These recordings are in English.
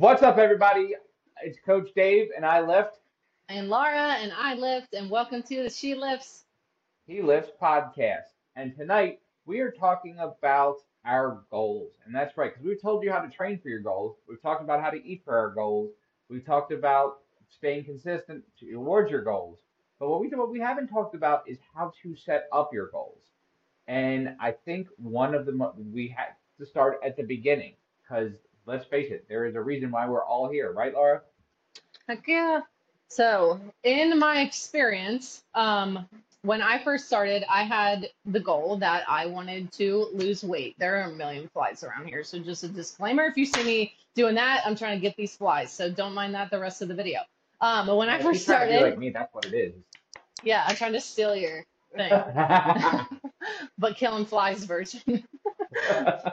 What's up, everybody? It's Coach Dave, and I lift. And Laura and I lift, and welcome to the She Lifts. He Lifts podcast. And tonight we are talking about our goals. And that's right, because we've told you how to train for your goals. We've talked about how to eat for our goals. We've talked about staying consistent towards your goals. But what we what we haven't talked about is how to set up your goals. And I think one of the we had to start at the beginning because let's face it, there is a reason why we're all here, right, Laura? Heck yeah. So, in my experience, um, when I first started, I had the goal that I wanted to lose weight. There are a million flies around here. So, just a disclaimer if you see me doing that, I'm trying to get these flies. So, don't mind that the rest of the video. Um, but when I first started, like me, that's what it is. Yeah, I'm trying to steal your thing, but killing flies version.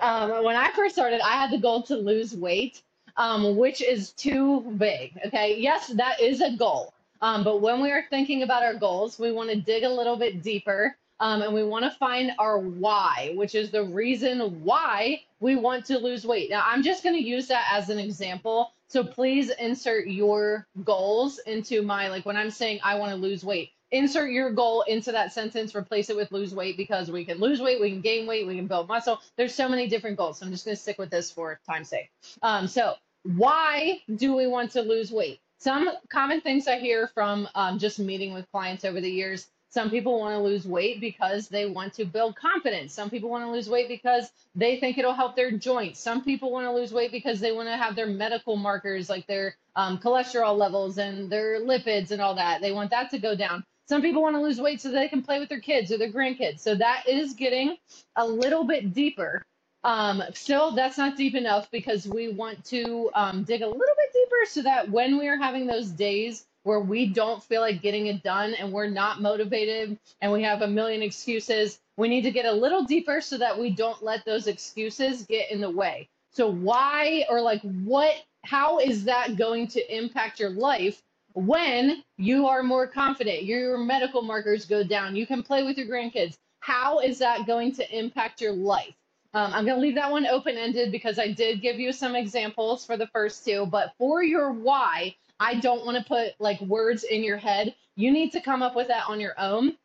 Um, when I first started, I had the goal to lose weight, um, which is too big. Okay, yes, that is a goal. Um, but when we are thinking about our goals, we want to dig a little bit deeper um, and we want to find our why, which is the reason why we want to lose weight. Now, I'm just going to use that as an example. So please insert your goals into my, like when I'm saying I want to lose weight, insert your goal into that sentence, replace it with lose weight because we can lose weight, we can gain weight, we can build muscle. There's so many different goals. So I'm just going to stick with this for time's sake. Um, so, why do we want to lose weight? Some common things I hear from um, just meeting with clients over the years. Some people want to lose weight because they want to build confidence. Some people want to lose weight because they think it'll help their joints. Some people want to lose weight because they want to have their medical markers, like their um, cholesterol levels and their lipids and all that. They want that to go down. Some people want to lose weight so they can play with their kids or their grandkids. So that is getting a little bit deeper. Um, still, that's not deep enough because we want to um, dig a little bit deeper so that when we are having those days where we don't feel like getting it done and we're not motivated and we have a million excuses, we need to get a little deeper so that we don't let those excuses get in the way. So, why or like what, how is that going to impact your life when you are more confident, your medical markers go down, you can play with your grandkids. How is that going to impact your life? Um, I'm going to leave that one open ended because I did give you some examples for the first two, but for your why, I don't want to put like words in your head. You need to come up with that on your own.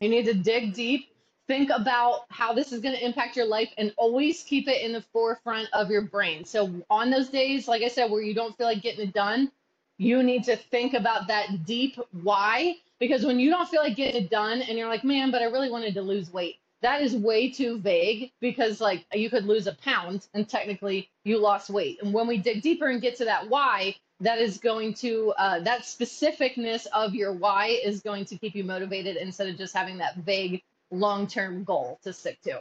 You need to dig deep, think about how this is going to impact your life, and always keep it in the forefront of your brain. So, on those days, like I said, where you don't feel like getting it done, you need to think about that deep why. Because when you don't feel like getting it done and you're like man but i really wanted to lose weight that is way too vague because like you could lose a pound and technically you lost weight. And when we dig deeper and get to that why that is going to uh, that specificness of your why is going to keep you motivated instead of just having that vague long-term goal to stick to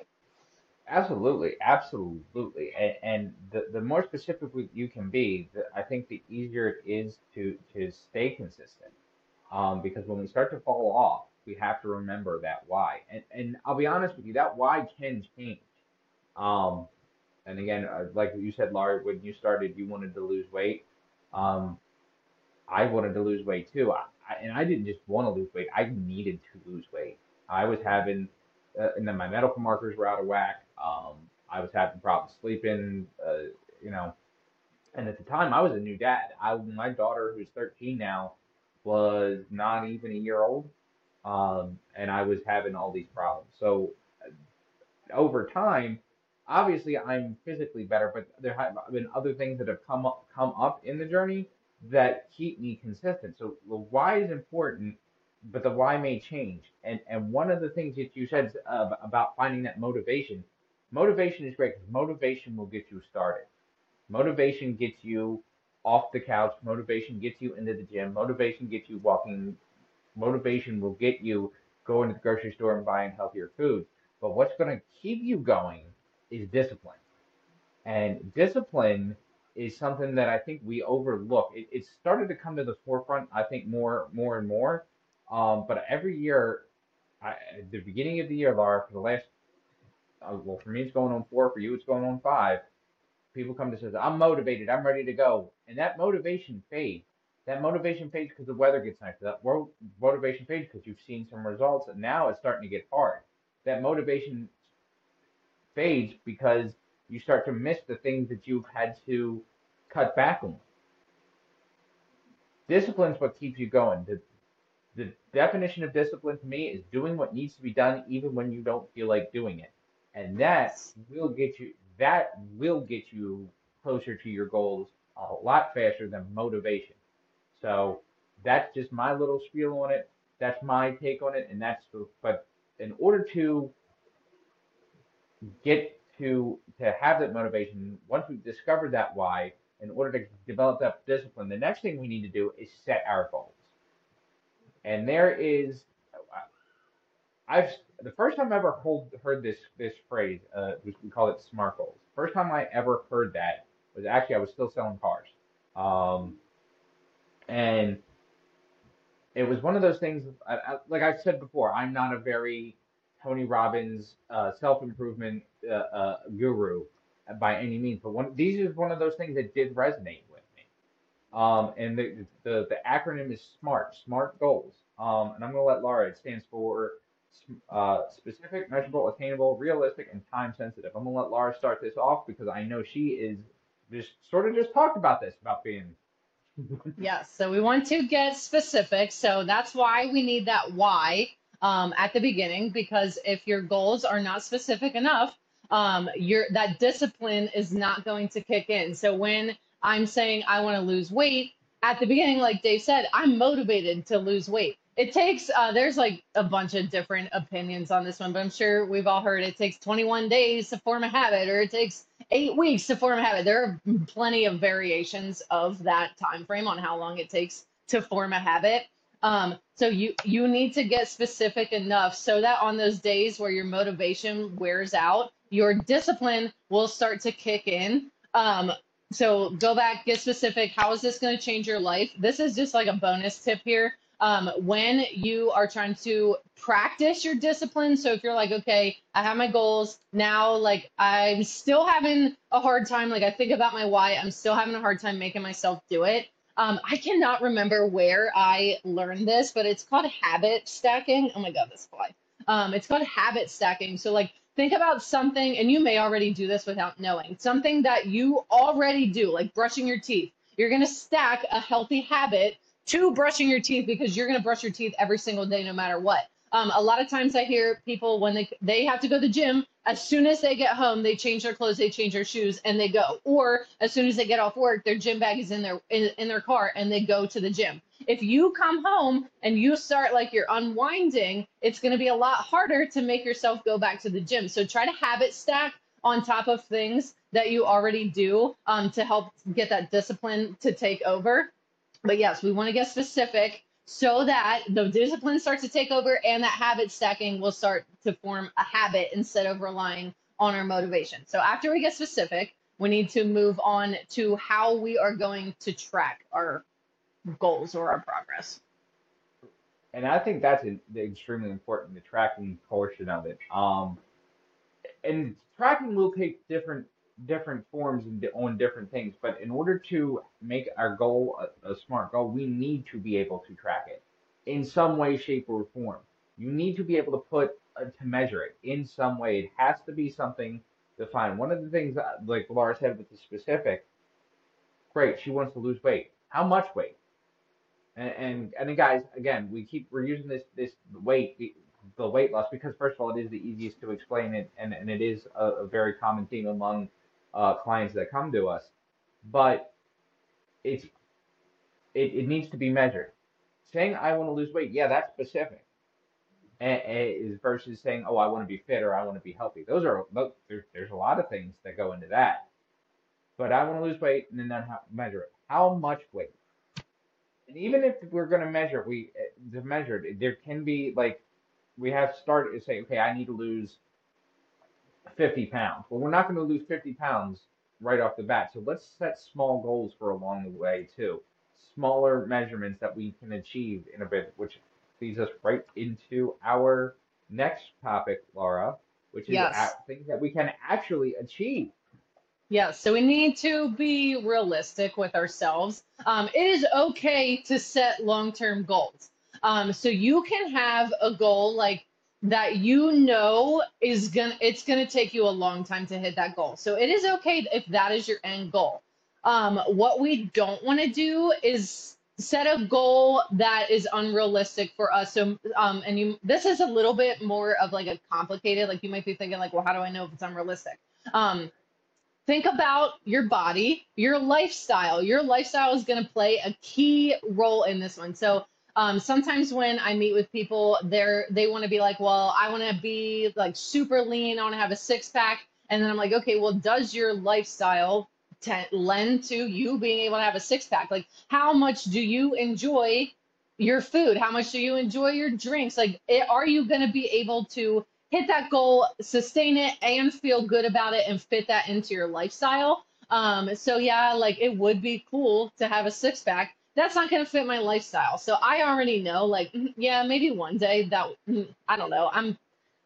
Absolutely, absolutely. And, and the, the more specific you can be, the, I think the easier it is to, to stay consistent. Um, because when we start to fall off, we have to remember that why. And, and I'll be honest with you, that why can change. Um, and again, uh, like you said, Laura, when you started, you wanted to lose weight. Um, I wanted to lose weight too. I, I, and I didn't just want to lose weight, I needed to lose weight. I was having, uh, and then my medical markers were out of whack. Um, I was having problems sleeping, uh, you know, and at the time I was a new dad. I my daughter, who's 13 now, was not even a year old, um, and I was having all these problems. So uh, over time, obviously I'm physically better, but there have been other things that have come up, come up in the journey that keep me consistent. So the why is important, but the why may change. And and one of the things that you said uh, about finding that motivation motivation is great because motivation will get you started. Motivation gets you off the couch. Motivation gets you into the gym. Motivation gets you walking. Motivation will get you going to the grocery store and buying healthier food. But what's going to keep you going is discipline. And discipline is something that I think we overlook. It, it started to come to the forefront, I think, more, more and more. Um, but every year, I, at the beginning of the year, Laura, for the last Uh, well, for me, it's going on four. For you, it's going on five. People come to says, I'm motivated. I'm ready to go. And that motivation fades. That motivation fades because the weather gets nicer. That motivation fades because you've seen some results. And now it's starting to get hard. That motivation fades because you start to miss the things that you've had to cut back on. Discipline is what keeps you going. The the definition of discipline to me is doing what needs to be done even when you don't feel like doing it. And that will get you that will get you closer to your goals a lot faster than motivation. So that's just my little spiel on it. That's my take on it, and that's the, but in order to get to to have that motivation, once we've discovered that why, in order to develop that discipline, the next thing we need to do is set our goals. And there is, I've the first time I ever heard, heard this this phrase, uh, we call it SMART goals. First time I ever heard that was actually I was still selling cars, um, and it was one of those things. I, I, like I said before, I'm not a very Tony Robbins uh, self improvement uh, uh, guru by any means, but one these is one of those things that did resonate with me. Um, and the, the the acronym is SMART, SMART goals. Um, and I'm to let Laura. It stands for uh, specific, measurable, attainable, realistic, and time sensitive. I'm to let Laura start this off because I know she is just sort of just talked about this about being. yes, so we want to get specific. So that's why we need that why um, at the beginning because if your goals are not specific enough, um, your that discipline is not going to kick in. So when I'm saying I want to lose weight at the beginning, like Dave said, I'm motivated to lose weight it takes uh, there's like a bunch of different opinions on this one but i'm sure we've all heard it takes 21 days to form a habit or it takes eight weeks to form a habit. There are plenty of variations of that time frame on how long it takes to form a habit. Um, so you you need to get specific enough so that on those days where your motivation wears out your discipline will start to kick in. Um, so go back get specific. How is this going to change your life? This is just like a bonus tip here um, when you are trying to practice your discipline. So if you're like, okay, I have my goals now, like I'm still having a hard time. Like I think about my why, I'm still having a hard time making myself do it. Um, I cannot remember where I learned this, but it's called habit stacking. Oh my God, this fly. Um, it's called habit stacking. So like think about something, and you may already do this without knowing something that you already do, like brushing your teeth. You're going to stack a healthy habit to brushing your teeth because you're going to brush your teeth every single day no matter what. Um, a lot of times I hear people when they they have to go to the gym, as soon as they get home, they change their clothes, they change their shoes, and they go. Or as soon as they get off work, their gym bag is in their in, in their car, and they go to the gym. If you come home and you start like you're unwinding, it's going to be a lot harder to make yourself go back to the gym. So try to habit stack on top of things that you already do um, to help get that discipline to take over. But yes, we want to get specific so that the discipline starts to take over and that habit stacking will start to form a habit instead of relying on our motivation. So after we get specific, we need to move on to how we are going to track our goals or our progress. And I think that's an extremely important, the tracking portion of it. Um, and tracking will take different different forms and on different things. But in order to make our goal a, a, smart goal, we need to be able to track it in some way, shape, or form. You need to be able to put uh, to measure it in some way. It has to be something defined. One of the things, uh, like Laura said, with the specific, great, she wants to lose weight. How much weight? And and, and guys, again, we keep we're using this this weight the weight loss because first of all it is the easiest to explain it and, and it is a, a very common theme among uh, clients that come to us, but it's it, it needs to be measured. Saying I want to lose weight, yeah, that's specific. And, and versus saying, oh, I want to be fit or I want to be healthy. Those are there's there's a lot of things that go into that. But I want to lose weight, and then how, measure it. How much weight? And even if we're going to measure, we to measure it, there can be like we have started to say, okay, I need to lose 50 pounds. Well, we're not going to lose 50 pounds right off the bat. So let's set small goals for along the way too. Smaller measurements that we can achieve in a bit, which leads us right into our next topic, Laura, which is yes. things that we can actually achieve. Yes, so we need to be realistic with ourselves. Um, it is okay to set long term goals. Um, so you can have a goal like that you know is gonna it's gonna take you a long time to hit that goal. So it is okay if that is your end goal. Um, what we don't want to do is set a goal that is unrealistic for us. So, um, and you, this is a little bit more of like a complicated, like you might be thinking like, well, how do I know if it's unrealistic? Um, think about your body, your lifestyle. Your lifestyle is to play a key role in this one. So, um, sometimes when I meet with people, they're they want to be like, well, I want to be like super lean, I want to have a six pack, and then I'm like, okay, well, does your lifestyle t- lend to you being able to have a six pack? Like, how much do you enjoy your food? How much do you enjoy your drinks? Like, it, are you going to be able to hit that goal, sustain it, and feel good about it, and fit that into your lifestyle? Um, so yeah, like it would be cool to have a six pack. That's not going to fit my lifestyle. So I already know, like, mm, yeah, maybe one day that mm, I don't know. I'm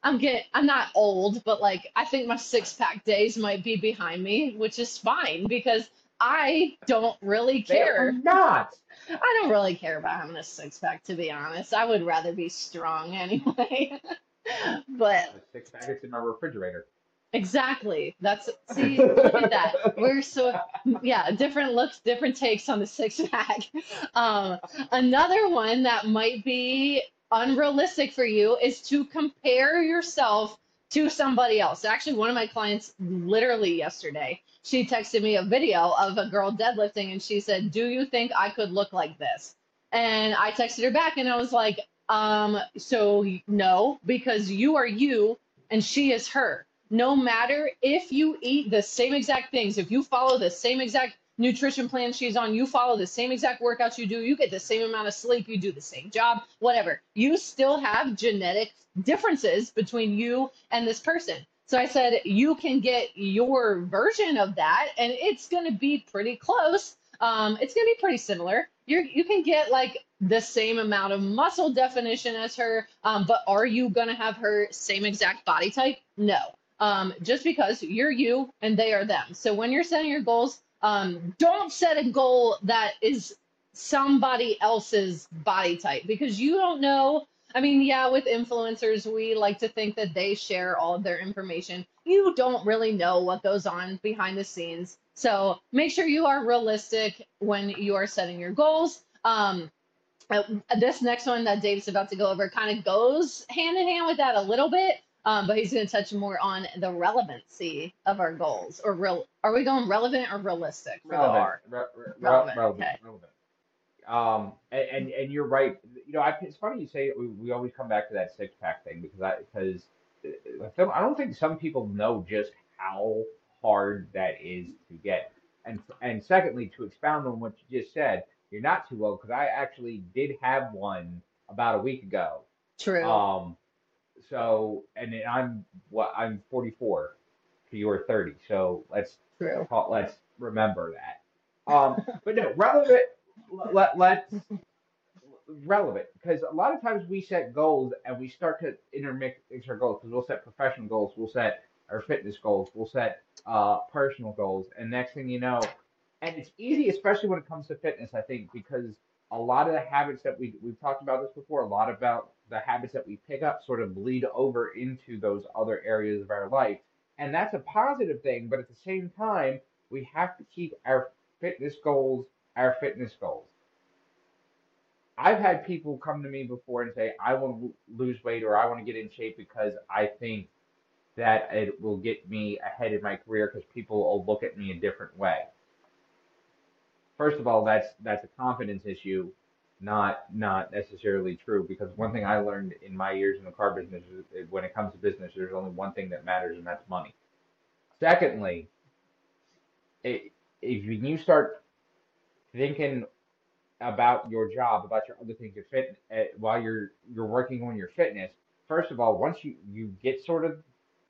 I'm get I'm not old, but like I think my six pack days might be behind me, which is fine because I don't really care. not. I don't really care about having a six pack to be honest. I would rather be strong anyway. But six packets in my refrigerator. Exactly. That's see, look at that. We're so yeah, different looks, different takes on the six pack. Um, another one that might be unrealistic for you is to compare yourself to somebody else. Actually, one of my clients literally yesterday, she texted me a video of a girl deadlifting and she said, "Do you think I could look like this?" And I texted her back and I was like, um, so no, because you are you and she is her. No matter if you eat the same exact things, if you follow the same exact nutrition plan she's on, you follow the same exact workouts you do, you get the same amount of sleep, you do the same job, whatever. You still have genetic differences between you and this person. So I said, you can get your version of that, and it's going to be pretty close. Um, it's going to be pretty similar. You're, you can get like the same amount of muscle definition as her, um, but are you going to have her same exact body type? No. Um, just because you're you and they are them. So when you're setting your goals, um, don't set a goal that is somebody else's body type because you don't know. I mean, yeah, with influencers, we like to think that they share all of their information. You don't really know what goes on behind the scenes. So make sure you are realistic when you are setting your goals. Um, uh, this next one that Dave's about to go over kind of goes hand in hand with that a little bit, um, but he's going to touch more on the relevancy of our goals. Or real? Are we going relevant or realistic for the Relevant. R? Re- re- re- Relevant, relevant. okay. Relevant. Um, and, and and you're right. You know, I, it's funny you say we, we always come back to that six pack thing because I because I don't think some people know just how hard that is to get. And and secondly, to expound on what you just said, you're not too old because I actually did have one about a week ago. True. Um, so and then I'm what I'm 44, to your 30. So let's True. call, let's remember that. Um, but no, relevant. Let let's relevant because a lot of times we set goals and we start to intermix our goals because we'll set professional goals, we'll set our fitness goals, we'll set uh, personal goals, and next thing you know, and it's easy, especially when it comes to fitness, I think, because a lot of the habits that we we've talked about this before, a lot about the habits that we pick up sort of bleed over into those other areas of our life, and that's a positive thing. But at the same time, we have to keep our fitness goals our fitness goals. I've had people come to me before and say, I want to lose weight or I want to get in shape because I think that it will get me ahead in my career because people will look at me a different way. First of all, that's that's a confidence issue, not not necessarily true. Because one thing I learned in my years in the car business is when it comes to business, there's only one thing that matters, and that's money. Secondly, it, if you start thinking about your job, about your other things, your fit uh, while you're you're working on your fitness. First of all, once you you get sort of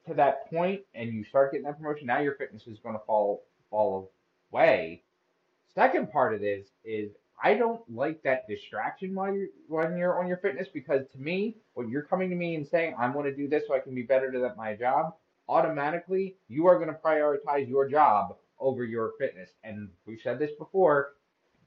to that point and you start getting that promotion, now your fitness is going to fall fall away. Second part of this is I don't like that distraction while you're when you're on your fitness because to me, when you're coming to me and saying I'm going to do this so I can be better at my job, automatically you are going to prioritize your job over your fitness. And we've said this before,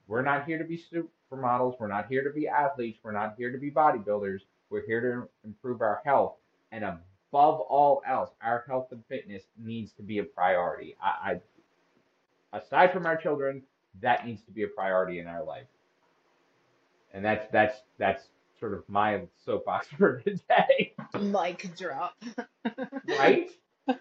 we're not here to be supermodels. We're not here to be athletes. We're not here to be bodybuilders. We're here to improve our health. And above all else, our health and fitness needs to be a priority. I, I aside from our children, that needs to be a priority in our life. And that's that's that's sort of my soapbox for today, Mic drop. right?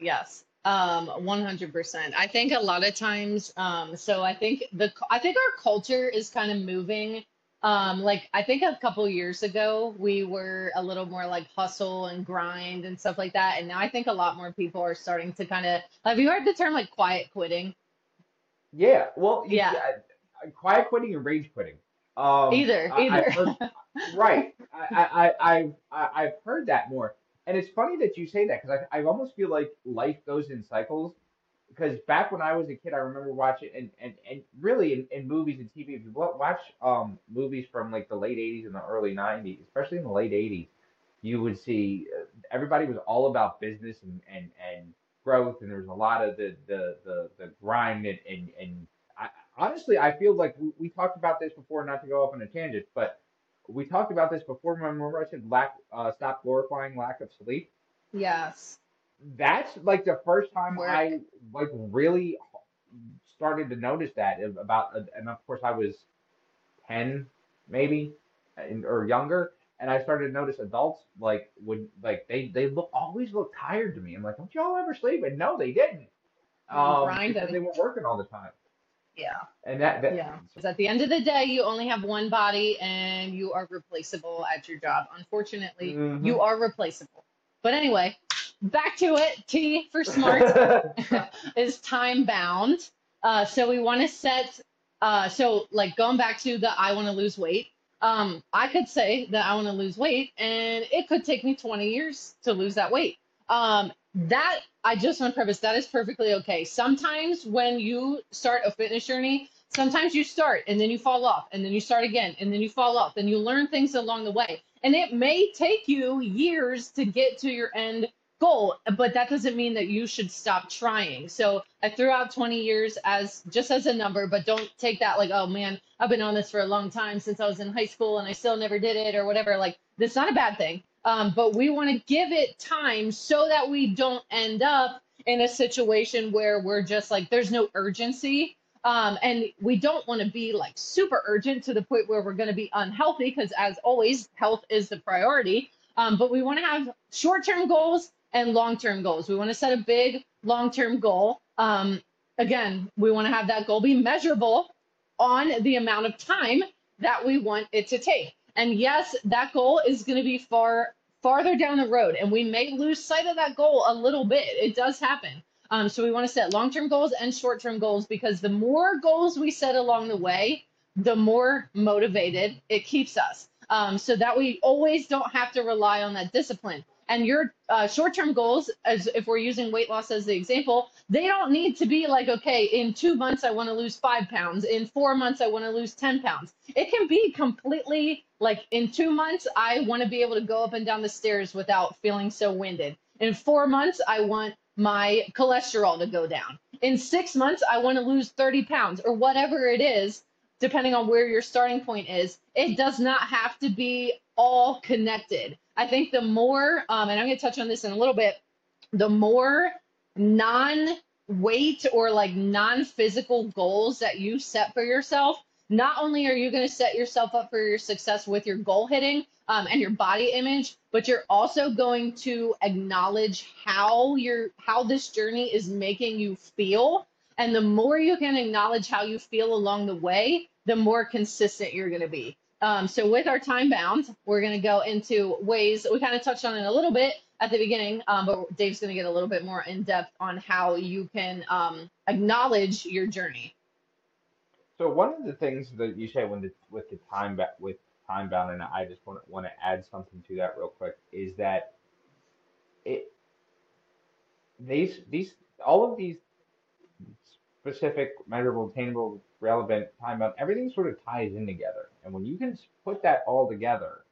Yes. Um, 100%. I think a lot of times, um, so I think the I think our culture is kind of moving. Um, like I think a couple years ago we were a little more like hustle and grind and stuff like that, and now I think a lot more people are starting to kind of. Have you heard the term like quiet quitting? Yeah. Well, you, Yeah. I, I, quiet quitting and rage quitting. Um, Either, I, either. heard, right. I, I, I, I've, I- I've heard that more. And it's funny that you say that because I, I almost feel like life goes in cycles. Because back when I was a kid, I remember watching, and, and, and really in, in movies and TV, if you watch um, movies from like the late 80s and the early 90s, especially in the late 80s, you would see uh, everybody was all about business and, and, and growth, and there was a lot of the, the, the, the grind. And, and, and I, honestly, I feel like we, we talked about this before, not to go off on a tangent, but we talked about this before. Remember, I said lack, uh, stop glorifying lack of sleep. Yes. That's like the first time Work. I like really started to notice that about, and of course I was ten maybe and- or younger, and I started to notice adults like would like they they look always look tired to me. I'm like, don't y'all ever sleep? And no, they didn't. Um, because they were working all the time, Yeah. and that, that Yeah. Because at the end of the day, you only have one body and you are replaceable at your job. Unfortunately, Mhm. you are replaceable. But anyway, back to it. T for smart is time bound. Uh, so we want to set, uh, so like going back to the I want to lose weight. Um, I could say that I want to lose weight, and it could take me 20 years to lose that weight. Um, that I just want to preface that is perfectly okay. Sometimes when you start a fitness journey, sometimes you start and then you fall off, and then you start again, and then you fall off, and you learn things along the way. And it may take you years to get to your end goal, but that doesn't mean that you should stop trying. So I threw out 20 years as just as a number, but don't take that like, oh man, I've been on this for a long time since I was in high school and I still never did it or whatever. Like, that's not a bad thing. Um, but we want to give it time so that we don't end up in a situation where we're just like, there's no urgency. Um, and we don't want to be like super urgent to the point where we're going to be unhealthy because, as always, health is the priority. Um, but we want to have short term goals and long term goals. We want to set a big long term goal. Um, again, we want to have that goal be measurable on the amount of time that we want it to take. And yes, that goal is going to be far farther down the road, and we may lose sight of that goal a little bit. It does happen. Um, so we want to set long-term goals and short-term goals because the more goals we set along the way, the more motivated it keeps us. Um, so that we always don't have to rely on that discipline. And your uh, short-term goals, as if we're using weight loss as the example, they don't need to be like, okay, in two months I want to lose five pounds. In four months I want to lose ten pounds. It can be completely like in two months I want to be able to go up and down the stairs without feeling so winded. In four months I want my cholesterol to go down. In six months I want to lose 30 pounds or whatever it is, depending on where your starting point is. It does not have to be all connected. I think the more, um, and I'm going to touch on this in a little bit, the more non weight or like non physical goals that you set for yourself, not only are you going to set yourself up for your success with your goal hitting um, and your body image, but you're also going to acknowledge how your how this journey is making you feel. And the more you can acknowledge how you feel along the way, the more consistent you're going to be. Um, so with our time bound, we're going to go into ways we kind of touched on it a little bit at the beginning, um, but Dave's going to get a little bit more in depth on how you can um, acknowledge your journey. So one of the things that you say when the with the time ba- with time bound, and I just want want to add something to that real quick, is that it these these all of these specific, measurable, attainable, relevant, time bound, everything sort of ties in together. And when you can put that all together,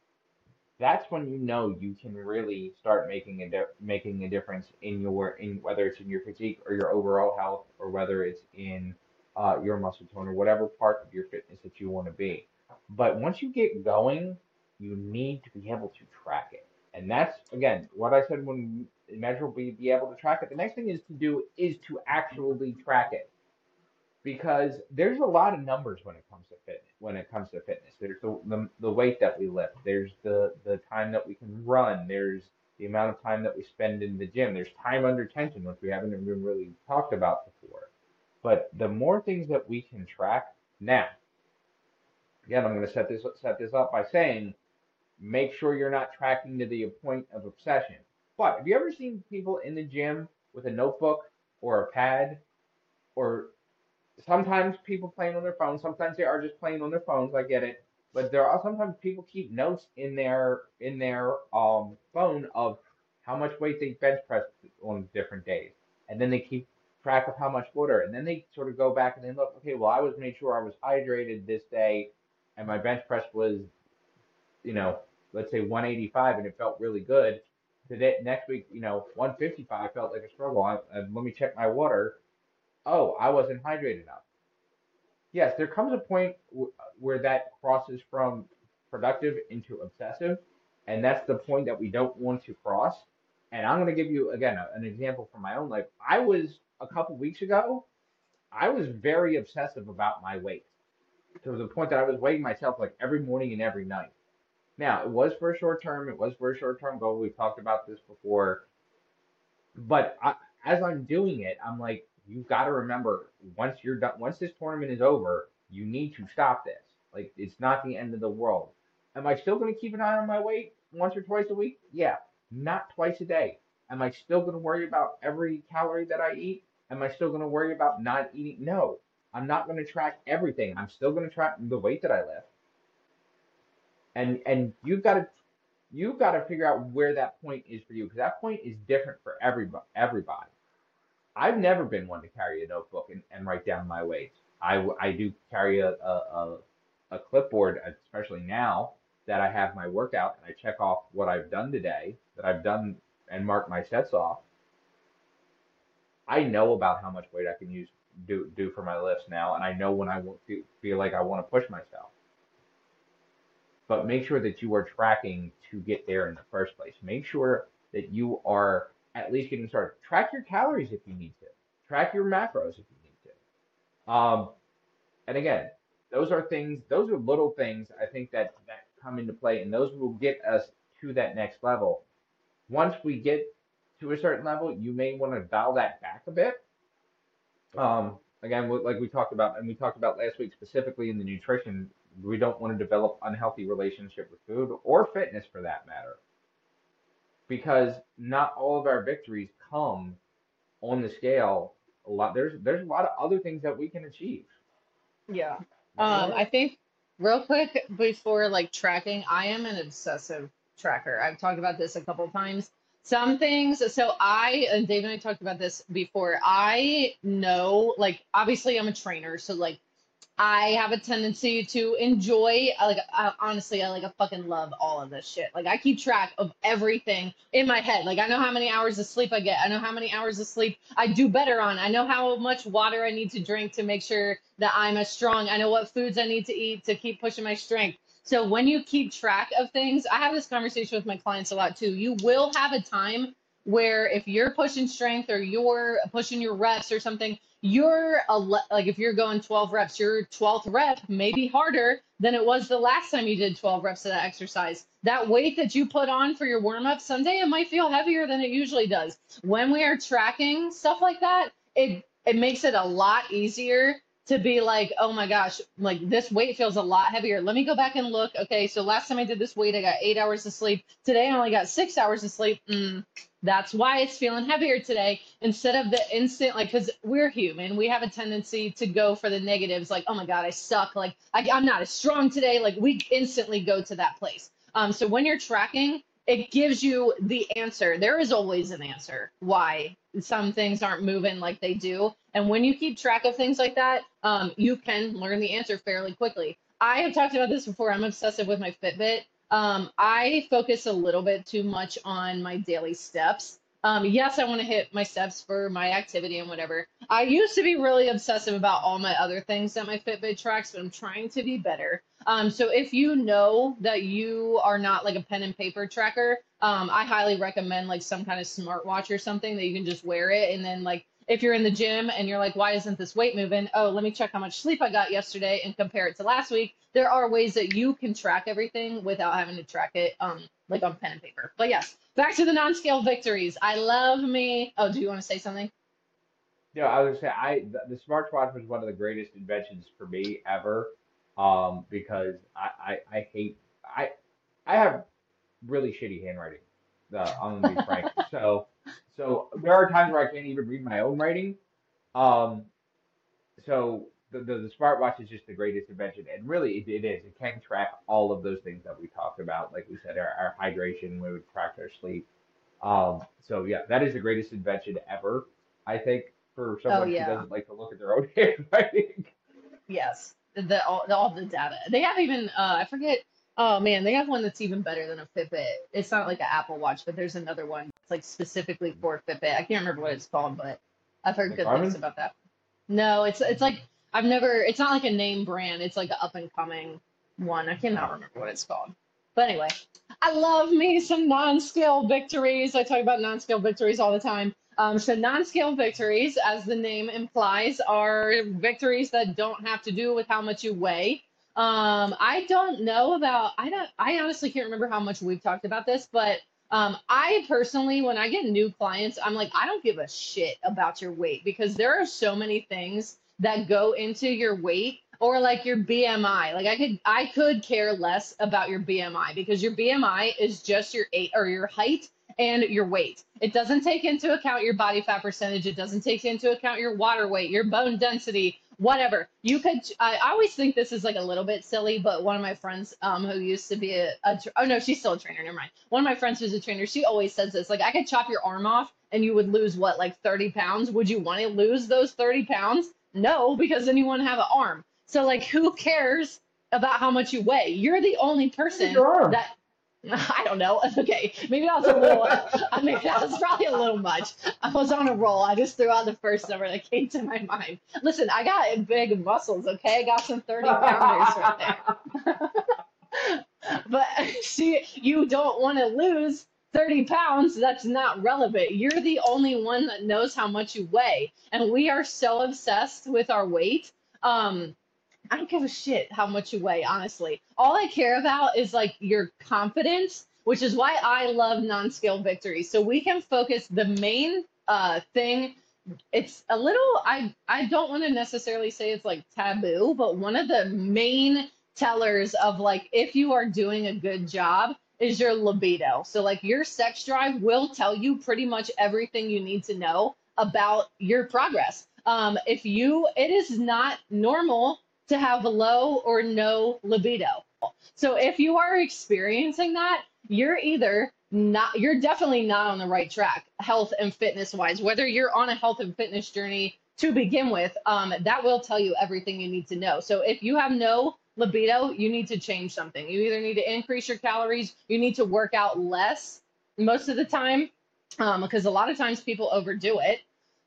that's when you know you can really start making a di- making a difference in your in whether it's in your physique or your overall health or whether it's in uh, your muscle tone or whatever part of your fitness that you want to be. But once you get going, you need to be able to track it. And that's again what I said when measurable be, be able to track it. The next thing is to do is to actually track it. Because there's a lot of numbers when it comes to fitness. when it comes to fitness. There's the, the the weight that we lift. There's the the time that we can run. There's the amount of time that we spend in the gym. There's time under tension, which we haven't even really talked about before. But the more things that we can track now, again, I'm going to set this set this up by saying, make sure you're not tracking to the point of obsession. But have you ever seen people in the gym with a notebook or a pad, or sometimes people playing on their phones? Sometimes they are just playing on their phones. I get it, but there are sometimes people keep notes in their in their um phone of how much weight they bench press on different days, and then they keep track of how much water, and then they sort of go back and they look, okay, well I was made sure I was hydrated this day, and my bench press was, you know, let's say 185, and it felt really good. Today, next week, you know, 155 felt like a struggle. I, I, let me check my water. Oh, I wasn't hydrated enough. Yes, there comes a point w- where that crosses from productive into obsessive, and that's the point that we don't want to cross. And I'm going to give you again a, an example from my own life. I was a couple weeks ago, I was very obsessive about my weight to the point that I was weighing myself like every morning and every night. Now, it was for a short term, it was for a short term goal. We've talked about this before. But I, as I'm doing it, I'm like, you've got to remember once you're done, once this tournament is over, you need to stop this. Like, it's not the end of the world. Am I still going to keep an eye on my weight once or twice a week? Yeah, not twice a day. Am I still going to worry about every calorie that I eat? Am I still going to worry about not eating? No, I'm not going to track everything. I'm still going to track the weight that I lift. And and you've got to you've got to figure out where that point is for you because that point is different for everybody. Everybody. I've never been one to carry a notebook and, and write down my weights. I, I do carry a, a, a, clipboard, especially now that I have my workout and I check off what I've done today, that I've done and mark my sets off. I know about how much weight I can use do do for my lifts now, and I know when I feel like I want to push myself. But make sure that you are tracking to get there in the first place. Make sure that you are at least getting started. Track your calories if you need to. Track your macros if you need to. Um, and again, those are things. Those are little things I think that that come into play, and those will get us to that next level. Once we get to a certain level, you may want to dial that back a bit um, again, like we talked about, and we talked about last week specifically in the nutrition, we don't want to develop unhealthy relationship with food or fitness for that matter, because not all of our victories come on the scale. A lot there's there's a lot of other things that we can achieve. Yeah. Um, I think real quick before like tracking, I am an obsessive tracker. I've talked about this a couple times. Some things, so I and Dave and I talked about this before. I know, like, obviously, I'm a trainer, so like, I have a tendency to enjoy, like, I, honestly, I like, I fucking love all of this shit. Like, I keep track of everything in my head. Like, I know how many hours of sleep I get. I know how many hours of sleep I do better on. I know how much water I need to drink to make sure that I'm as strong. I know what foods I need to eat to keep pushing my strength. So when you keep track of things, I have this conversation with my clients a lot too. You will have a time where if you're pushing strength or you're pushing your reps or something, you're a like if you're going 12 reps, your 12th rep may be harder than it was the last time you did 12 reps of that exercise. That weight that you put on for your warm up Sunday, it might feel heavier than it usually does. When we are tracking stuff like that, it it makes it a lot easier to be like, oh my gosh, like this weight feels a lot heavier. Let me go back and look. Okay, so last time I did this weight, I got eight hours of sleep. Today I only got six hours of sleep. Mm, that's why it's feeling heavier today instead of the instant, like, because we're human. We have a tendency to go for the negatives, like, oh my God, I suck. Like, I, I'm not as strong today. Like, we instantly go to that place. Um, so when you're tracking, it gives you the answer. There is always an answer why some things aren't moving like they do. And when you keep track of things like that, um, you can learn the answer fairly quickly. I have talked about this before. I'm obsessive with my Fitbit. Um, I focus a little bit too much on my daily steps. Um, yes, I want to hit my steps for my activity and whatever. I used to be really obsessive about all my other things that my Fitbit tracks, but I'm trying to be better. Um, so if you know that you are not like a pen and paper tracker, um, I highly recommend like some kind of smartwatch or something that you can just wear it and then like if you're in the gym and you're like, why isn't this weight moving? Oh, let me check how much sleep I got yesterday and compare it to last week. There are ways that you can track everything without having to track it um like on pen and paper. But yes, back to the non-scale victories. I love me. Oh, do you want to say something? Yeah, I was gonna say I the, the smartwatch was one of the greatest inventions for me ever. Um, because I, I, I hate I I have really shitty handwriting. Uh, I'm gonna be frank. So so there are times where I can't even read my own writing. Um, so the, the, the smartwatch is just the greatest invention, and really it, it is. It can track all of those things that we talked about. Like we said, our, our hydration, we would track our sleep. Um, so yeah, that is the greatest invention ever. I think for Oh someone who doesn't like to look at their own handwriting. Yes. The all, the all the data. They have even uh I forget oh man, they have one that's even better than a Fitbit. It's not like an Apple Watch, but there's another one. It's like specifically for Fitbit. I can't remember what it's called, but I've heard The good things Garmin? about that. No, it's it's like I've never it's not like a name brand. It's like an up and coming one. I cannot remember what it's called. But anyway, I love me some non-scale victories. I talk about non-scale victories all the time. Um, so non-scale victories, as the name implies, are victories that don't have to do with how much you weigh. Um, I don't know about, I don't, I honestly can't remember how much we've talked about this, but um, I personally, when I get new clients, I'm like, I don't give a shit about your weight because there are so many things that go into your weight or like your BMI. Like I could, I could care less about your BMI because your BMI is just your eight or your height and your weight. It doesn't take into account your body fat percentage. It doesn't take into account your water weight, your bone density, whatever. You could, I, I always think this is like a little bit silly, but one of my friends um, who used to be a, a, tr- oh no, she's still a trainer, never mind. One of my friends who's a trainer, she always says this, like I could chop your arm off and you would lose what, like 30 pounds? Would you want to lose those 30 pounds? No, because then you wouldn't have an arm. So like, who cares about how much you weigh? You're the only person that I don't know. Okay, maybe that was a little. I mean, that was probably a little much. I was on a roll. I just threw out the first number that came to my mind. Listen, I got big muscles. Okay, I got some thirty pounders right there. But see, you don't want to lose 30 pounds. That's not relevant. You're the only one that knows how much you weigh. And we are so obsessed with our weight. Um, I don't give a shit how much you weigh, honestly. All I care about is like your confidence, which is why I love non-scale victories. So we can focus the main uh, thing. It's a little, I, I don't want to necessarily say it's like taboo, but one of the main tellers of like if you are doing a good job is your libido. So like your sex drive will tell you pretty much everything you need to know about your progress. Um, if you, it is not normal to have low or no libido. So if you are experiencing that, you're either not, you're definitely not on the right track, health and fitness wise. Whether you're on a health and fitness journey to begin with, um, that will tell you everything you need to know. So if you have no libido, you need to change something. You either need to increase your calories, you need to work out less most of the time, um, because a lot of times people overdo it.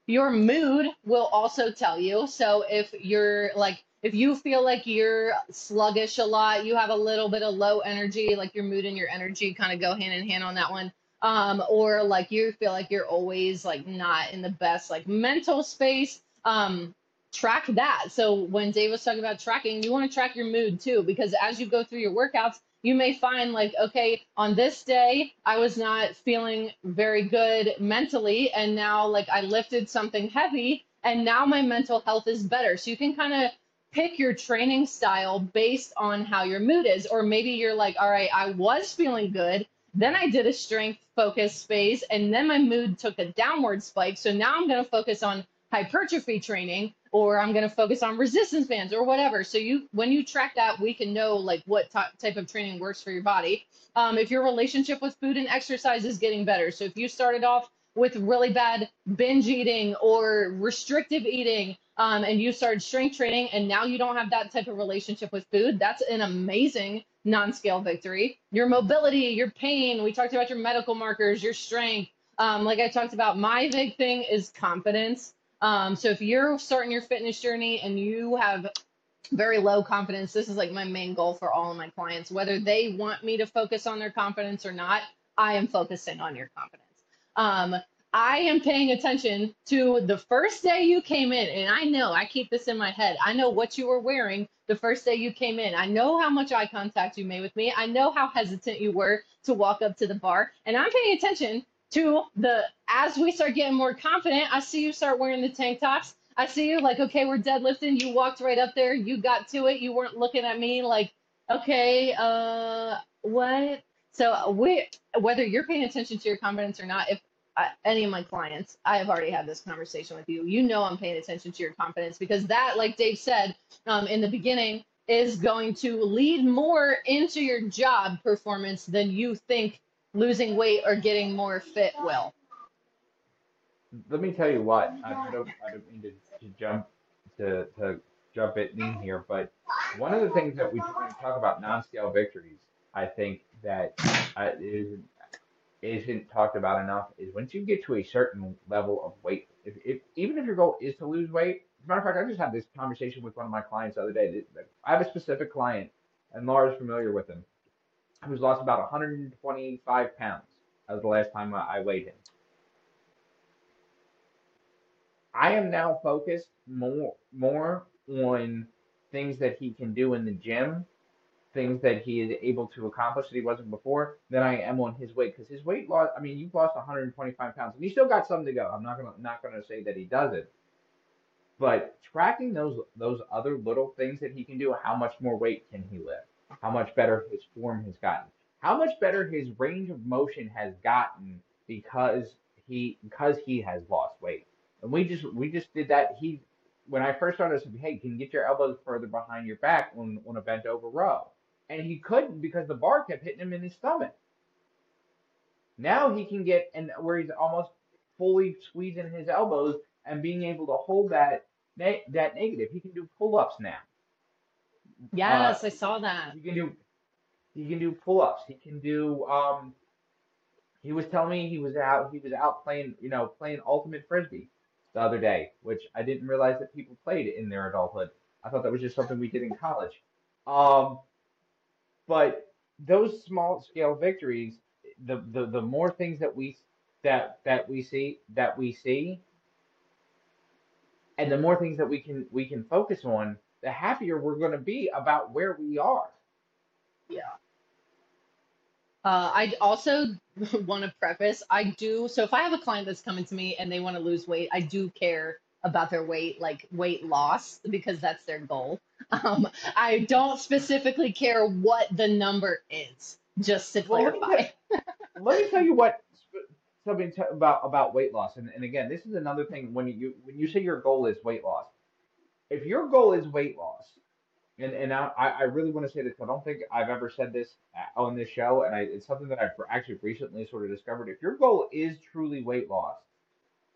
Your mood will also tell you. So if you're like, if you feel like you're sluggish a lot, you have a little bit of low energy, like your mood and your energy kind of go hand in hand on that one. Um, or like you feel like you're always like not in the best like mental space. Um, track that. So when Dave was talking about tracking, you want to track your mood too, because as you go through your workouts, you may find like, okay, on this day, I was not feeling very good mentally. And now like I lifted something heavy and now my mental health is better. So you can kind of pick your training style based on how your mood is. Or maybe you're like, all right, I was feeling good. Then I did a strength focus phase and then my mood took a downward spike. So now I'm going to focus on hypertrophy training or I'm going to focus on resistance bands or whatever. So you when you track that, we can know like what ty- type of training works for your body. Um, if your relationship with food and exercise is getting better. So if you started off with really bad binge eating or restrictive eating um, and you started strength training and now you don't have that type of relationship with food, that's an amazing non-scale victory. Your mobility, your pain, we talked about your medical markers, your strength. Um, like I talked about, my big thing is confidence. Um, so if you're starting your fitness journey and you have very low confidence, this is like my main goal for all of my clients. Whether they want me to focus on their confidence or not, I am focusing on your confidence. Um, I am paying attention to the first day you came in, and I know I keep this in my head. I know what you were wearing the first day you came in. I know how much eye contact you made with me. I know how hesitant you were to walk up to the bar, and I'm paying attention to the as we start getting more confident. I see you start wearing the tank tops. I see you like, okay, we're deadlifting. You walked right up there. You got to it. You weren't looking at me like, okay, uh, what? So we, whether you're paying attention to your confidence or not, if I, any of my clients, I have already had this conversation with you. You know I'm paying attention to your confidence because that, like Dave said um, in the beginning, is going to lead more into your job performance than you think losing weight or getting more fit will. Let me tell you what, I, I don't, I don't mean to, to jump to, to jump it in here, but one of the things that we we talk about non-scale victories, I think that uh, is isn't talked about enough is once you get to a certain level of weight, if, if even if your goal is to lose weight, as a matter of fact, I just had this conversation with one of my clients the other day. I have a specific client, and Laura's familiar with him, who's lost about 125 pounds. as the last time I weighed him. I am now focused more more on things that he can do in the gym things that he is able to accomplish that he wasn't before than I am on his weight because his weight loss. I mean, you've lost 125 pounds and he still got some to go. I'm not gonna not gonna say that he doesn't, but tracking those those other little things that he can do. How much more weight can he lift? How much better his form has gotten? How much better his range of motion has gotten because he because he has lost weight. And we just we just did that. He when I first started, I said, "Hey, can you get your elbows further behind your back on on a bent over row?" And he couldn't because the bar kept hitting him in his stomach. Now he can get and where he's almost fully squeezing his elbows and being able to hold that that negative. He can do pull-ups now. Yes, uh, I saw that. He can do he can do pull-ups. He can do um he was telling me he was out he was out playing, you know, playing ultimate frisbee the other day, which I didn't realize that people played in their adulthood. I thought that was just something we did in college. Um but those small scale victories, the, the, the more things that we that that we see that we see, and the more things that we can we can focus on, the happier we're going to be about where we are. Yeah. Uh, I also want to preface I do so if I have a client that's coming to me and they want to lose weight, I do care about their weight, like weight loss, because that's their goal. Um, I don't specifically care what the number is, just to clarify. Well, let, me, let me tell you what something t- about about weight loss, and, and again, this is another thing when you when you say your goal is weight loss. If your goal is weight loss, and and I, I really want to say this, I don't think I've ever said this on this show, and I, it's something that I've actually recently sort of discovered. If your goal is truly weight loss,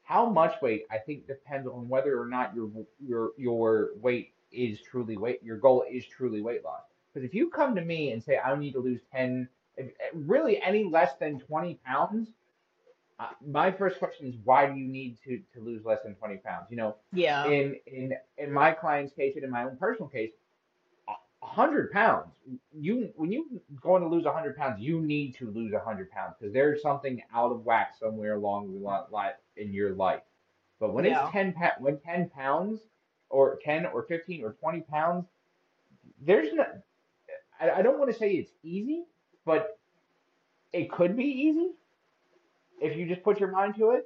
how much weight I think depends on whether or not your your your weight is truly weight your goal is truly weight loss. Because if you come to me and say I need to lose ten, really any less than twenty pounds, uh, my first question is why do you need to to lose less than twenty pounds? You know, yeah. In in in my client's case and in my own personal case, hundred pounds. You when you going to lose hundred pounds, you need to lose hundred pounds because there's something out of whack somewhere along the line in your life. But when yeah. it's ten when ten pounds or ten or fifteen or twenty pounds, there's no. I, I don't want to say it's easy, but it could be easy if you just put your mind to it.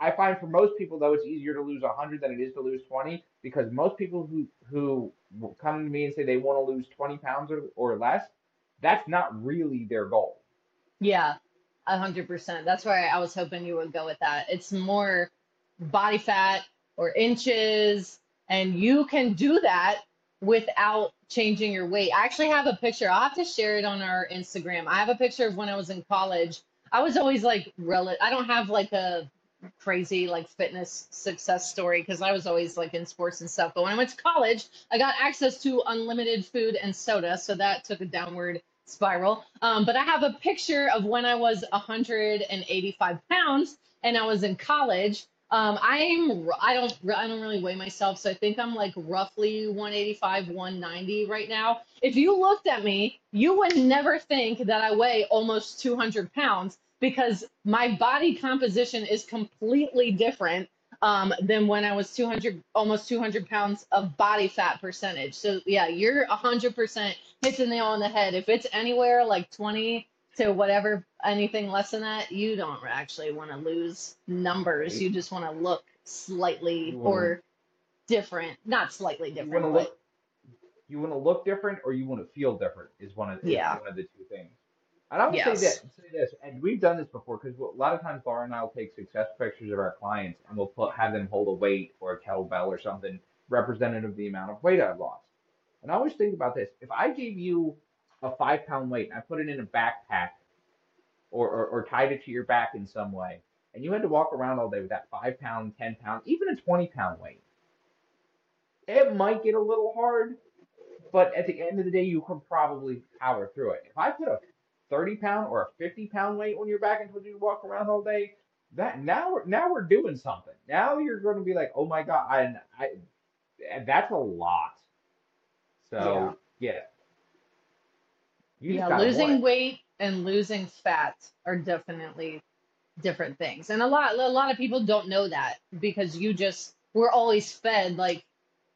I find for most people though it's easier to lose 100 than it is to lose 20 because most people who who come to me and say they want to lose 20 pounds or, or less, that's not really their goal. Yeah, a hundred percent. That's why I was hoping you would go with that. It's more body fat or inches, and you can do that without changing your weight. I actually have a picture. I'll have to share it on our Instagram. I have a picture of when I was in college. I was always like, rel- I don't have like a crazy like fitness success story because I was always like in sports and stuff. But when I went to college, I got access to unlimited food and soda, so that took a downward spiral. Um, but I have a picture of when I was 185 pounds and I was in college. Um, I'm I don't I don't really weigh myself, so I think I'm like roughly 185, 190 right now. If you looked at me, you would never think that I weigh almost 200 pounds because my body composition is completely different um, than when I was 200, almost 200 pounds of body fat percentage. So yeah, you're 100% hits the nail on the head. If it's anywhere like 20 to whatever, anything less than that, you don't actually want to lose numbers. You just want to look slightly wanna or different, not slightly you want to different, look you want to look different or you want to feel different is one of yeah, one of the two things. And I would say this, say this, and we've done this before because a lot of times Laura and I will take success pictures of our clients and we'll put have them hold a weight or a kettlebell or something representative of the amount of weight I've lost. And I always think about this: if I gave you a five pound weight and I put it in a backpack or, or or tied it to your back in some way, and you had to walk around all day with that five pound, ten pound, even a twenty pound weight, it might get a little hard but at the end of the day, you can probably power through it. If I put a 30 pound or a 50 pound weight on your back and told you to walk around all day, that now we're now we're doing something. Now you're going to be like, oh my god, I, I that's a lot. yeah. So yeah, you Yeah, losing weight and losing fat are definitely different things. And a lot a lot of people don't know that because you just we're always fed like,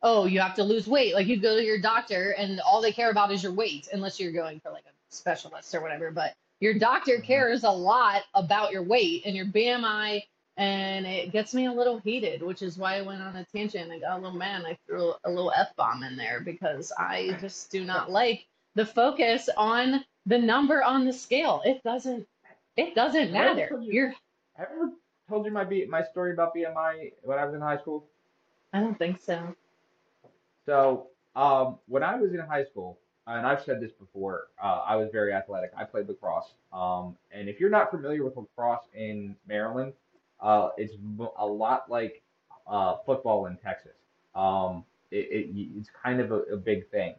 oh, you have to lose weight. Like you go to your doctor and all they care about is your weight, unless you're going for like a specialist or whatever. But your doctor Mhm. cares a lot about your weight and your BMI. And it gets me a little heated, which is why I went on a tangent and got a little mad. and I threw a little F bomb in there because I just do not like the focus on the number on the scale. It doesn't it doesn't I matter. you? I ever told you my B, my story about BMI when I was in high school? I don't think so. So, um, when I was in high school, and I've said this before, uh, I was very athletic. I played lacrosse. Um, and if you're not familiar with lacrosse in Maryland, uh, it's a lot like uh, football in Texas. Um, it, it, it's kind of a, a big thing.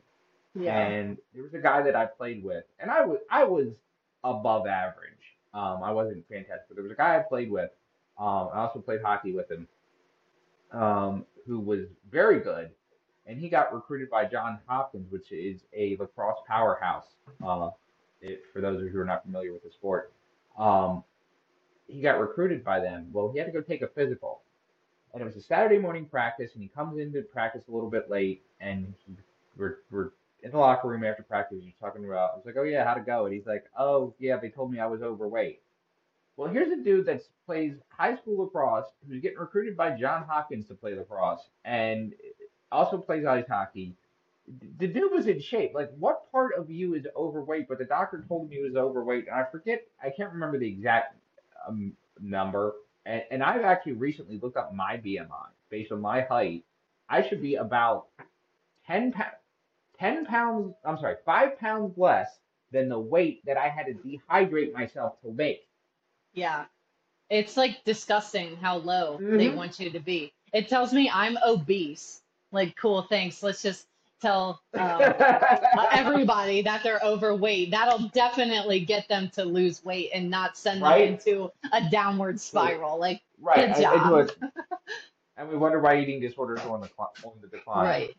Yeah. And there was a guy that I played with, and I was I was above average. Um, I wasn't fantastic, but there was a guy I played with. Um, I also played hockey with him, um, who was very good, and he got recruited by John Hopkins, which is a lacrosse powerhouse. Uh, it, for those of you who are not familiar with the sport, um, he got recruited by them. Well, he had to go take a physical, and it was a Saturday morning practice, and he comes into practice a little bit late, and he, we're we're in the locker room after practice. He's talking about. I was like, "Oh yeah, how'd it go?" And he's like, "Oh yeah, they told me I was overweight." Well, here's a dude that plays high school lacrosse who's getting recruited by John Hopkins to play lacrosse, and also plays ice hockey. The dude was in shape. Like, what part of you is overweight? But the doctor told me he was overweight, and I forget. I can't remember the exact um, number. And, and I've actually recently looked up my BMI based on my height. I should be about 10 pounds, 10 pounds, I'm sorry, 5 pounds less than the weight that I had to dehydrate myself to make. Yeah. It's like disgusting how low they hmm want you to be. It tells me I'm obese. Like, cool, thanks. Let's just tell um, uh, everybody that they're overweight. That'll definitely get them to lose weight and not send them right? into a downward spiral. Like, Right. good I, job. was, and we wonder why eating disorders are on the, on the decline. Right.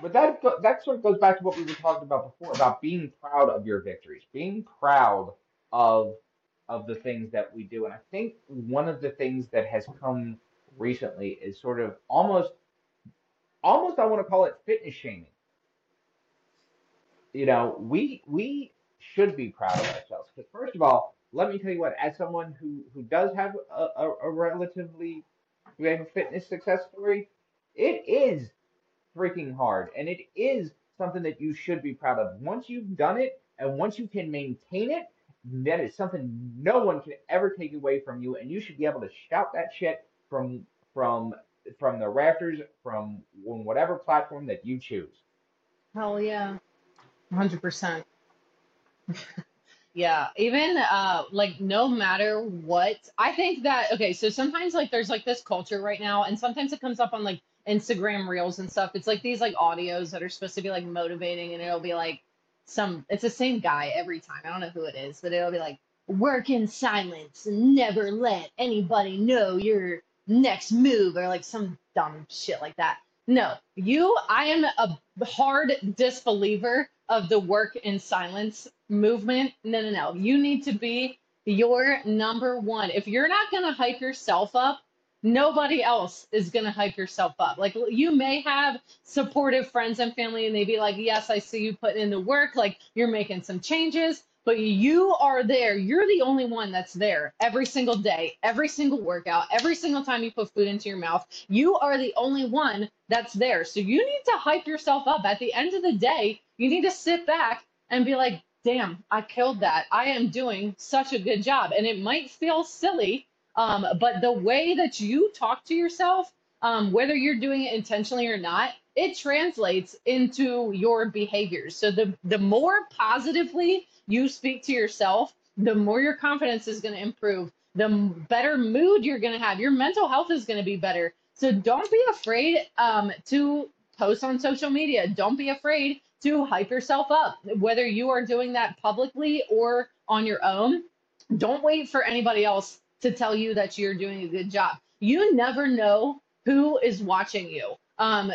But that that sort of goes back to what we were talking about before about being proud of your victories, being proud of of the things that we do. And I think one of the things that has come recently is sort of almost almost I want to call it fitness shaming. You know, we we should be proud of ourselves because first of all, let me tell you what, as someone who who does have a, a, a relatively we have a fitness success story, it is freaking hard. And it is something that you should be proud of. Once you've done it and once you can maintain it, that is something no one can ever take away from you. And you should be able to shout that shit from from from the rafters, from on whatever platform that you choose. Hell yeah. 100%. Yeah, even uh like no matter what, I think that okay, so sometimes like there's like this culture right now and sometimes it comes up on like Instagram Reels and stuff. It's like these like audios that are supposed to be like motivating and it'll be like some it's the same guy every time. I don't know who it is, but it'll be like work in silence and never let anybody know your next move or like some dumb shit like that. No, you I am a hard disbeliever of the work in silence movement. No, no, no. You need to be your number one. If you're not going to hype yourself up, nobody else is going to hype yourself up. Like you may have supportive friends and family and they be like, "Yes, I see you putting in the work, like you're making some changes." But you are there. You're the only one that's there every single day, every single workout, every single time you put food into your mouth. You are the only one that's there. So you need to hype yourself up. At the end of the day, you need to sit back and be like, damn, I killed that. I am doing such a good job. And it might feel silly um, but the way that you talk to yourself, um, whether you're doing it intentionally or not, it translates into your behaviors. So the the more positively you speak to yourself, the more your confidence is going to improve. The better mood you're going to have. Your mental health is going to be better. So don't be afraid um, to post on social media. Don't be afraid to hype yourself up, whether you are doing that publicly or on your own. Don't wait for anybody else to tell you that you're doing a good job. You never know who is watching you. Um,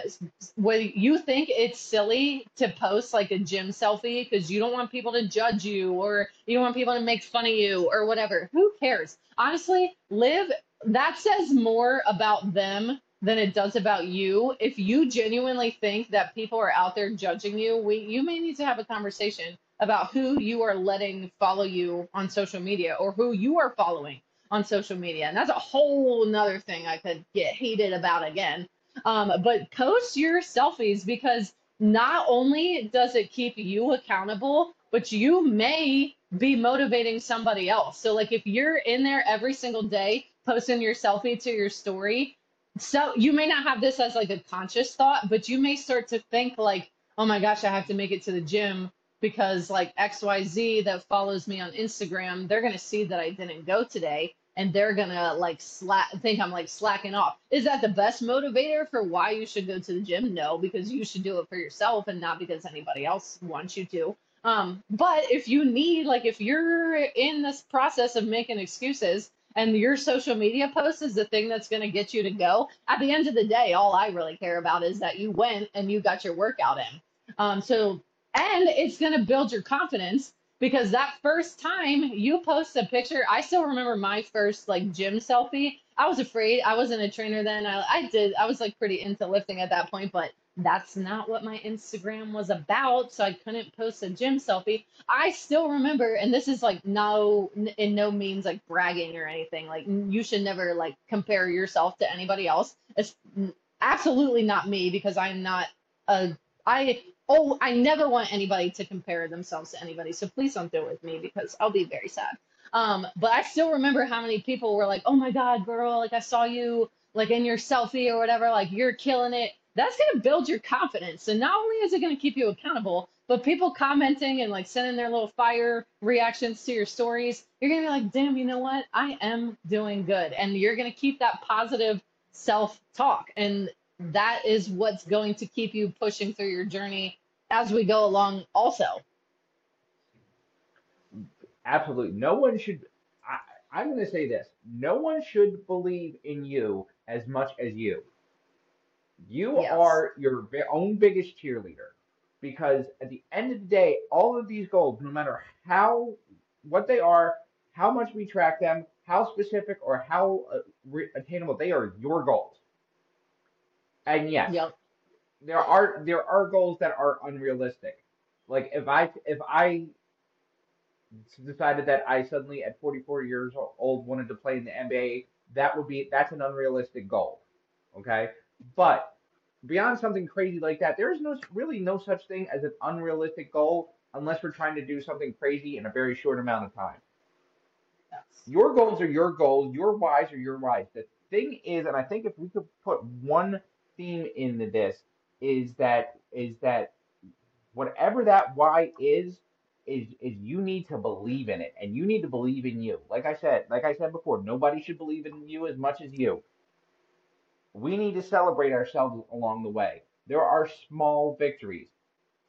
when you think it's silly to post like a gym selfie because you don't want people to judge you or you don't want people to make fun of you or whatever, who cares? Honestly, live that says more about them than it does about you. If you genuinely think that people are out there judging you, we you may need to have a conversation about who you are letting follow you on social media or who you are following on social media. And that's a whole nother thing I could get heated about again. Um, but post your selfies because not only does it keep you accountable, but you may be motivating somebody else. So, like, if you're in there every single day posting your selfie to your story, so you may not have this as like a conscious thought, but you may start to think, like, oh my gosh, I have to make it to the gym because, like, XYZ that follows me on Instagram, they're going to see that I didn't go today and they're gonna like slack think I'm like slacking off. Is that the best motivator for why you should go to the gym? No, because you should do it for yourself and not because anybody else wants you to. Um, but if you need like if you're in this process of making excuses and your social media post is the thing that's gonna get you to go, at the end of the day, all I really care about is that you went and you got your workout in. Um, so and it's gonna build your confidence because that first time you post a picture, I still remember my first like gym selfie. I was afraid. I wasn't a trainer then. I, I did. I was like pretty into lifting at that point, but that's not what my Instagram was about. So I couldn't post a gym selfie. I still remember, and this is like no, in no means like bragging or anything. Like you should never like compare yourself to anybody else. It's absolutely not me because I'm not a I oh I never want anybody to compare themselves to anybody. So please don't do it with me because I'll be very sad. Um, but I still remember how many people were like, "Oh my God, girl! Like I saw you like in your selfie or whatever. Like you're killing it." That's gonna build your confidence, and not only is it gonna keep you accountable, but people commenting and like sending their little fire reactions to your stories, you're gonna be like, "Damn, you know what? I am doing good," and you're gonna keep that positive self talk and that is what's going to keep you pushing through your journey as we go along also Absolutely. No one should. I, I'm going to say this. No one should believe in you as much as you. You yes are your own biggest cheerleader because at the end of the day, all of these goals, no matter how, what they are, how much we track them, how specific or how uh, re- attainable they are, your goals. And yes, yep there are there are goals that are unrealistic. Like if I if I decided that I suddenly at 44 years old wanted to play in the NBA, that would be that's an unrealistic goal. Okay? But beyond something crazy like that, there is no really no such thing as an unrealistic goal unless we're trying to do something crazy in a very short amount of time. yes Your goals are your goals, your whys are your whys. The thing is, and I think if we could put one theme into this, is that is that whatever that why is is is you need to believe in it and you need to believe in you. Like I said, like I said before, nobody should believe in you as much as you. We need to celebrate ourselves along the way. There are small victories.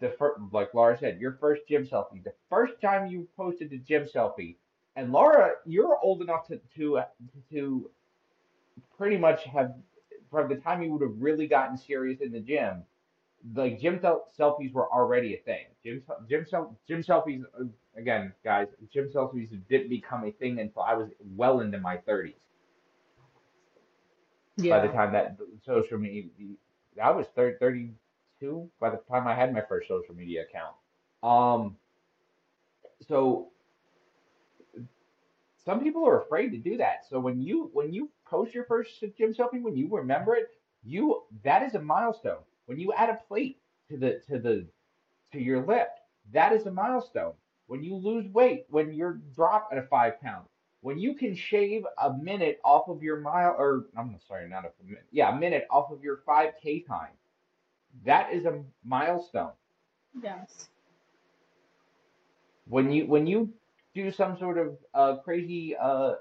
The first, like Laura said, your first gym selfie, the first time you posted a gym selfie, and Laura, you're old enough to to to pretty much have from the time you would have really gotten serious in the gym, like gym sel- selfies were already a thing. Gym gym gym selfies uh, again, guys. Gym selfies didn't become a thing until I was well into my 30s. Yeah. By the time that social media, I was thir 32 by the time I had my first social media account. Um, so some people are afraid to do that. So when you when you post your first gym selfie, when you remember it, you that is a milestone. When you add a plate to the to the to your lift, that is a milestone. When you lose weight, when you're drop at a five pound, when you can shave a minute off of your mile, or I'm sorry, not a minute, yeah, a minute off of your 5K time, that is a milestone. Yes. When you when you do some sort of uh, crazy uh,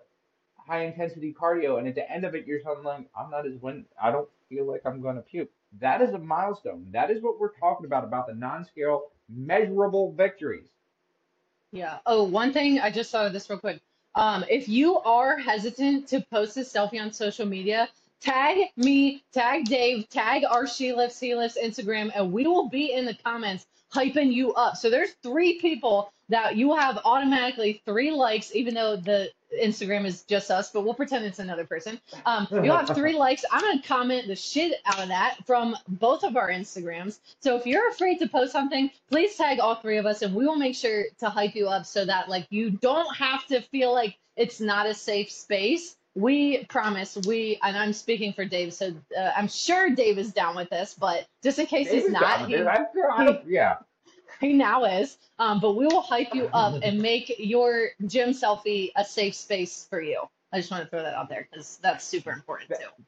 high intensity cardio, and at the end of it, you're something like, I'm not as when I don't feel like I'm going to puke. That is a milestone. That is what we're talking about about the non-scale measurable victories. Yeah. Oh, one thing I just thought of this real quick. Um, if you are hesitant to post a selfie on social media, tag me, tag Dave, tag our She Lifts, He Lifts Instagram, and we will be in the comments hyping you up. So there's three people that you have automatically three likes, even though the Instagram is just us, but we'll pretend it's another person. Um, you'll have three likes. I'm gonna comment the shit out of that from both of our Instagrams. So if you're afraid to post something, please tag all three of us, and we will make sure to hype you up so that like you don't have to feel like it's not a safe space. We promise we, and I'm speaking for Dave, so uh, I'm sure Dave is down with this, but just in case he's not, he. I I yeah. He now is. Um, but we will hype you up and make your gym selfie a safe space for you. I just want to throw that out there because that's super important too.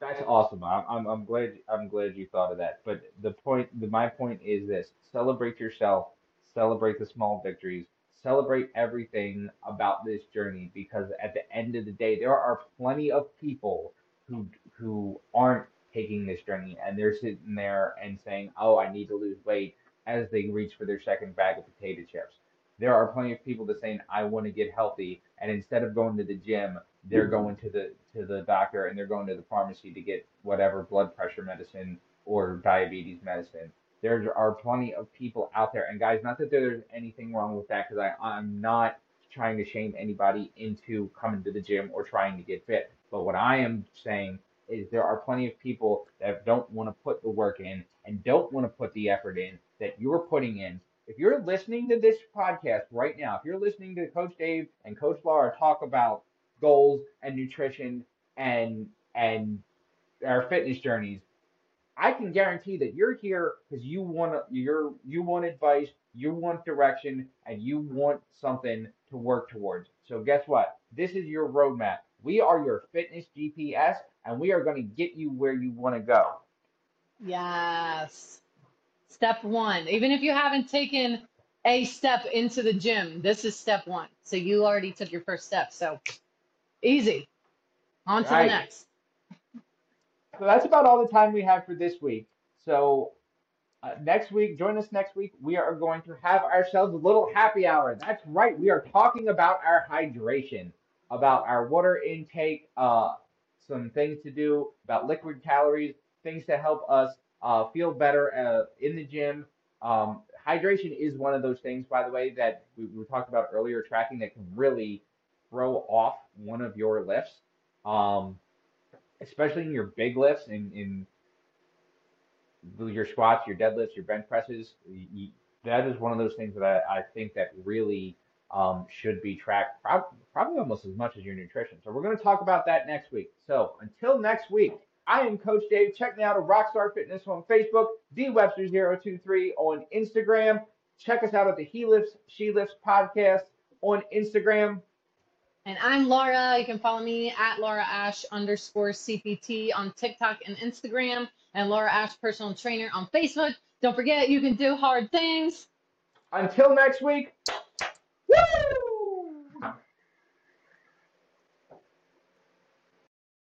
That's awesome. I'm, I'm I'm glad I'm glad you thought of that. But the point, the, my point is this: celebrate yourself, celebrate the small victories, celebrate everything about this journey. Because at the end of the day, there are plenty of people who who aren't taking this journey and they're sitting there and saying, "Oh, I need to lose weight," as they reach for their second bag of potato chips. There are plenty of people that saying, "I want to get healthy," and instead of going to the gym, they're going to the to the doctor and they're going to the pharmacy to get whatever blood pressure medicine or diabetes medicine. There are plenty of people out there, and guys, not that there's anything wrong with that, because I'm not trying to shame anybody into coming to the gym or trying to get fit. But what I am saying is there are plenty of people that don't want to put the work in and don't want to put the effort in that you're putting in. If you're listening to this podcast right now, if you're listening to Coach Dave and Coach Laura talk about goals and nutrition and and our fitness journeys, I can guarantee that you're here because you want you're you want advice, you want direction, and you want something to work towards. So guess what? This is your roadmap. We are your fitness GPS, and we are going to get you where you want to go. Yes. Step one. Even if you haven't taken a step into the gym, this is step one. So you already took your first step. So easy. On to the next. So that's about all the time we have for this week. So uh, next week, join us next week. We are going to have ourselves a little happy hour. That's right. We are talking about our hydration, about our water intake, uh, some things to do about liquid calories, things to help us uh, feel better uh, in the gym. Um, hydration is one of those things, by the way, that we, we talked about earlier, tracking that can really throw off one of your lifts. Um, especially in your big lifts in, in your squats, your deadlifts, your bench presses, you, that is one of those things that I, I think that really um, should be tracked prob- probably almost as much as your nutrition. So we're going to talk about that next week. So until next week, I am Coach Dave. Check me out at Rockstar Fitness on Facebook, dwebster023 on Instagram. Check us out at the He Lifts, She Lifts podcast on Instagram. And I'm Laura. You can follow me at Laura Ash underscore CPT on TikTok and Instagram, and Laura Ash Personal Trainer on Facebook. Don't forget, you can do hard things. Until next week, Woo!